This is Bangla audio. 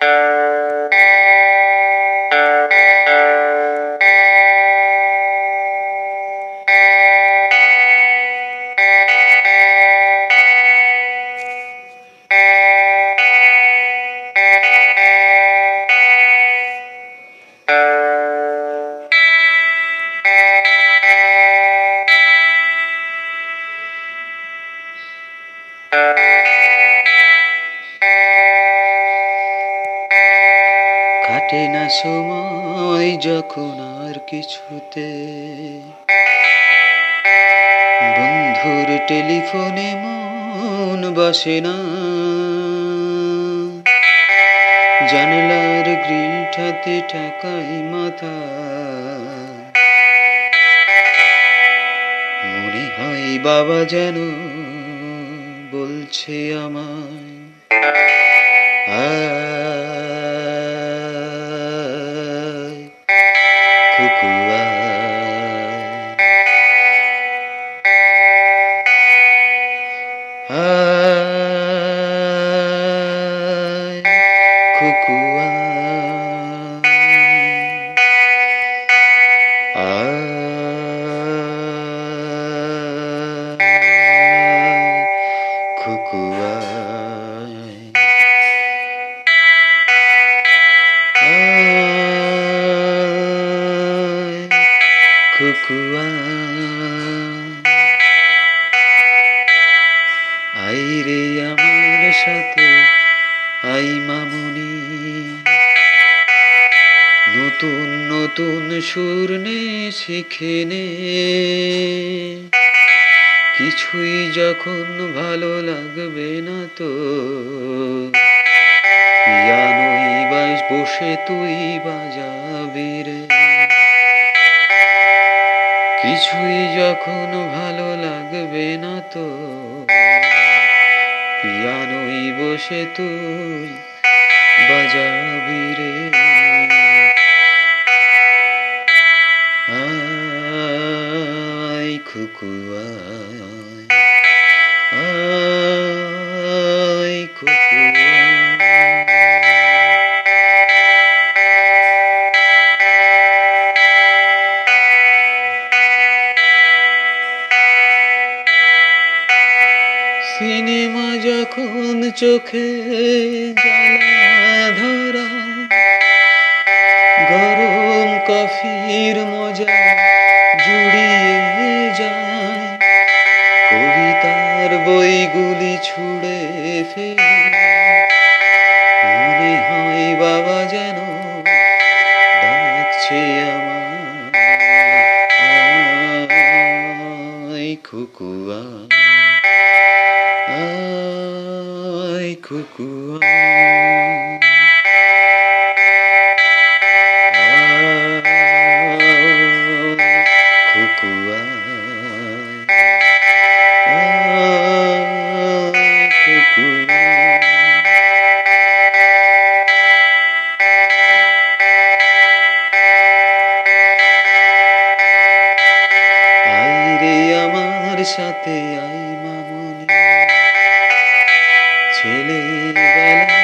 Thank uh you. -huh. কাটে না সময় যখন আর কিছুতে। বন্ধুর টেলিফোনে মন বসে না। জানলার গ্রিলটাতে ঠেকাই মাথা। মনে হয় বাবা যেন বলছে আমায় আয় shukla কুকুয়া আমার সাথে, আই মামুনি। নতুন নতুন সুর নে, শিখে নে। কিছুই যখন ভালো লাগবে না তো, পিয়ানোই বাস বসে তুই বাজাবি রে। কিছুই যখন ভালো লাগবে না তো। পিয়ানোই বসে তুই বাজাবি রে। সিনেমা যখন চোখে ধরায় গরম কফির মজা জুড়িয়ে যায়। কবিতার বইগুলি ছুড়ে ফেলে। মনে হয় বাবা যেন ডাকছে আমায় খুকুয়া রে আমার সাথে আই ছেলেবেলা